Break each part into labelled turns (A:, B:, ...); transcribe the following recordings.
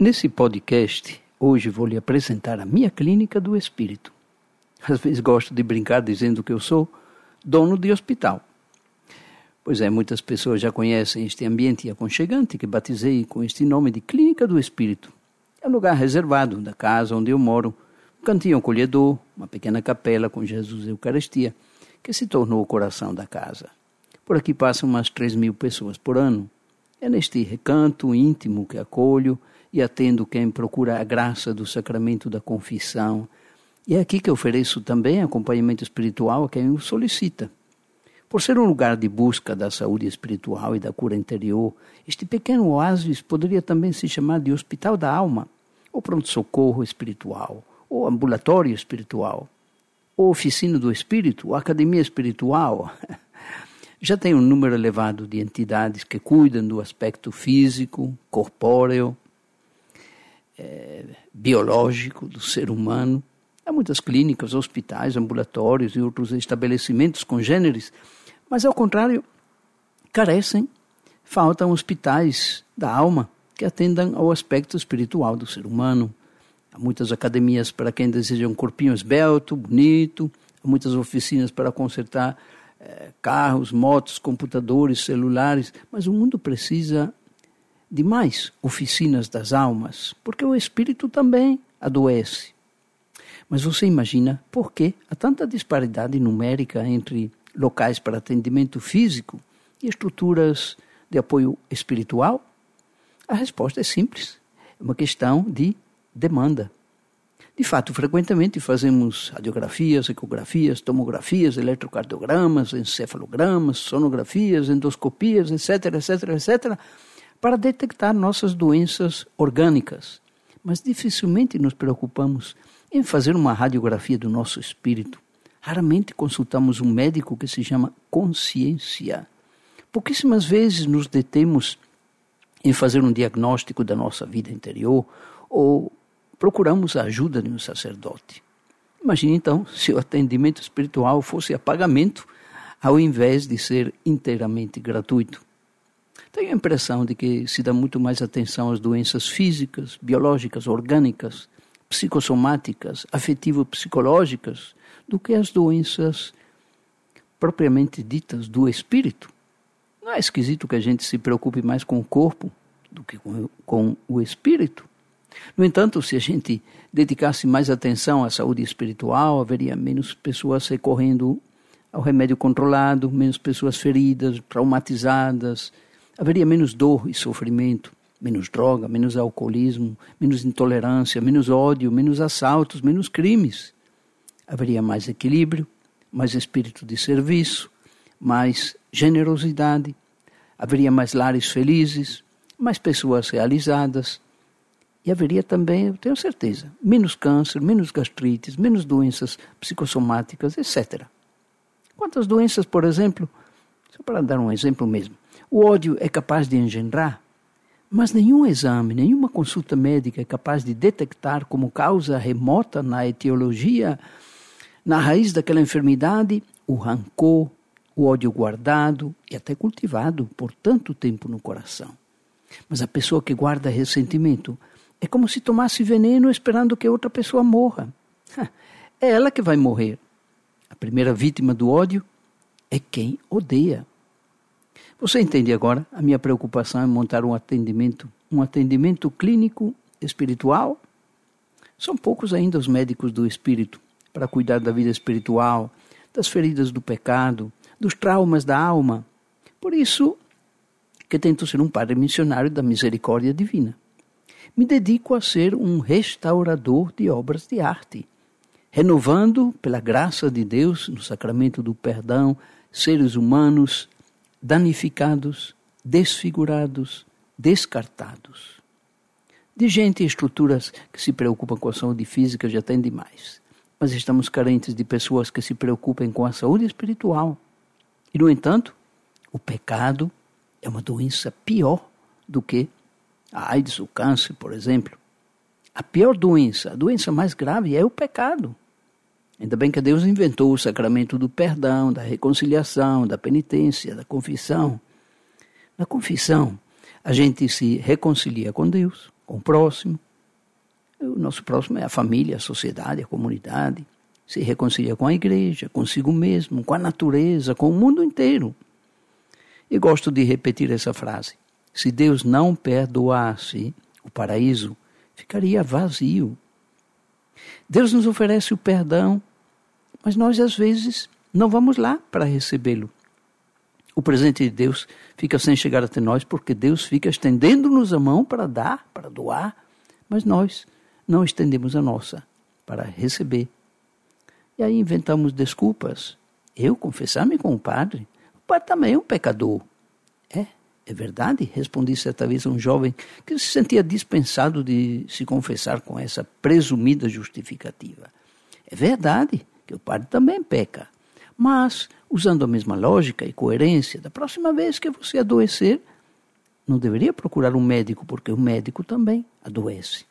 A: Nesse podcast, hoje vou lhe apresentar a minha clínica do espírito. Às vezes gosto de brincar dizendo que eu sou dono de hospital. Pois é, muitas pessoas já conhecem este ambiente aconchegante que batizei com este nome de Clínica do Espírito. É um lugar reservado da casa onde eu moro, um cantinho acolhedor, uma pequena capela com Jesus e Eucaristia, que se tornou o coração da casa. Por aqui passam umas três mil pessoas por ano. É neste recanto íntimo que acolho e atendo quem procura a graça do sacramento da confissão. E é aqui que ofereço também acompanhamento espiritual a quem o solicita. Por ser um lugar de busca da saúde espiritual e da cura interior, este pequeno oásis poderia também se chamar de Hospital da Alma, ou pronto-socorro espiritual, ou ambulatório espiritual, ou oficina do espírito, ou academia espiritual. Já tem um número elevado de entidades que cuidam do aspecto físico, corpóreo, é, biológico do ser humano. Há muitas clínicas, hospitais, ambulatórios e outros estabelecimentos congêneres, mas ao contrário, carecem, faltam hospitais da alma que atendam ao aspecto espiritual do ser humano. Há muitas academias para quem deseja um corpinho esbelto, bonito, há muitas oficinas para consertar eh, carros, motos, computadores, celulares, mas o mundo precisa de mais oficinas das almas, porque o espírito também adoece. Mas você imagina por que há tanta disparidade numérica entre locais para atendimento físico e estruturas de apoio espiritual? A resposta é simples. É uma questão de demanda. De fato, frequentemente fazemos radiografias, ecografias, tomografias, eletrocardiogramas, encefalogramas, sonografias, endoscopias, etc, etc, etc, para detectar nossas doenças orgânicas, mas dificilmente nos preocupamos em fazer uma radiografia do nosso espírito. Raramente consultamos um médico que se chama consciência. Pouquíssimas vezes nos detemos em fazer um diagnóstico da nossa vida interior ou procuramos a ajuda de um sacerdote. Imagine então se o atendimento espiritual fosse a pagamento ao invés de ser inteiramente gratuito. Tenho a impressão de que se dá muito mais atenção às doenças físicas, biológicas, orgânicas, psicossomáticas, afetivo-psicológicas, do que às doenças propriamente ditas do espírito. Não é esquisito que a gente se preocupe mais com o corpo do que com, o espírito? No entanto, se a gente dedicasse mais atenção à saúde espiritual, haveria menos pessoas recorrendo ao remédio controlado, menos pessoas feridas, traumatizadas, haveria menos dor e sofrimento, menos droga, menos alcoolismo, menos intolerância, menos ódio, menos assaltos, menos crimes. Haveria mais equilíbrio, mais espírito de serviço, mais generosidade, haveria mais lares felizes, mais pessoas realizadas. E haveria também, eu tenho certeza, menos câncer, menos gastrites, menos doenças psicossomáticas, etc. Quantas doenças, por exemplo, só para dar um exemplo mesmo, o ódio é capaz de engendrar, mas nenhum exame, nenhuma consulta médica é capaz de detectar como causa remota na etiologia, na raiz daquela enfermidade, o rancor, o ódio guardado e até cultivado por tanto tempo no coração. Mas a pessoa que guarda ressentimento é como se tomasse veneno esperando que outra pessoa morra. É ela que vai morrer. A primeira vítima do ódio é quem odeia. Você entende agora? A minha preocupação é montar um atendimento, um atendimento clínico espiritual. São poucos ainda os médicos do espírito para cuidar da vida espiritual, das feridas do pecado, dos traumas da alma. Por isso que tento ser um padre missionário da misericórdia divina. Me dedico a ser um restaurador de obras de arte, renovando, pela graça de Deus, no sacramento do perdão, seres humanos danificados, desfigurados, descartados. De gente e estruturas que se preocupam com a saúde física já tem demais. Mas estamos carentes de pessoas que se preocupem com a saúde espiritual. E, no entanto, o pecado é uma doença pior do que a AIDS, o câncer, por exemplo. A pior doença, a doença mais grave é o pecado. Ainda bem que Deus inventou o sacramento do perdão, da reconciliação, da penitência, da confissão. Na confissão, a gente se reconcilia com Deus, com o próximo. O nosso próximo é a família, a sociedade, a comunidade. Se reconcilia com a igreja, consigo mesmo, com a natureza, com o mundo inteiro. E gosto de repetir essa frase. Se Deus não perdoasse, o paraíso ficaria vazio. Deus nos oferece o perdão, mas nós às vezes não vamos lá para recebê-lo. O presente de Deus fica sem chegar até nós porque Deus fica estendendo-nos a mão para dar, para doar, mas nós não estendemos a nossa para receber. E aí inventamos desculpas. Eu confessar-me com o padre? O padre também é um pecador. É, é verdade? Respondi certa vez a um jovem que se sentia dispensado de se confessar com essa presumida justificativa. É verdade que o padre também peca. Mas, usando a mesma lógica e coerência, da próxima vez que você adoecer, não deveria procurar um médico, porque o médico também adoece.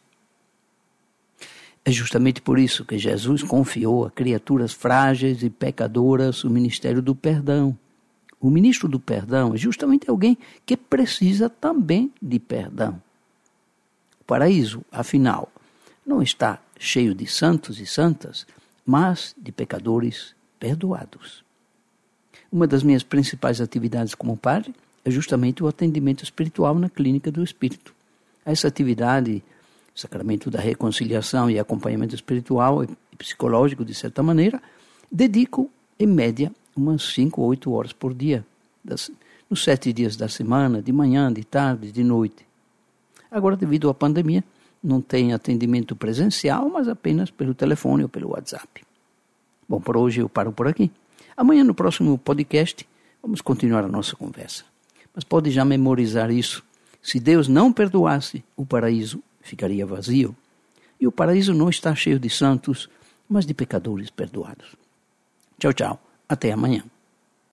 A: É justamente por isso que Jesus confiou a criaturas frágeis e pecadoras o ministério do perdão. O ministro do perdão é justamente alguém que precisa também de perdão. O paraíso, afinal, não está cheio de santos e santas, mas de pecadores perdoados. Uma das minhas principais atividades como padre é justamente o atendimento espiritual na clínica do espírito. Essa atividade, sacramento da reconciliação e acompanhamento espiritual e psicológico, de certa maneira, dedico, em média, umas 5 ou 8 horas por dia, das, nos sete dias da semana, de manhã, de tarde, de noite. Agora, devido à pandemia, não tem atendimento presencial, mas apenas pelo telefone ou pelo WhatsApp. Bom, por hoje eu paro por aqui. Amanhã, no próximo podcast, vamos continuar a nossa conversa. Mas pode já memorizar isso. Se Deus não perdoasse, o paraíso ficaria vazio. E o paraíso não está cheio de santos, mas de pecadores perdoados. Tchau, tchau. Até amanhã.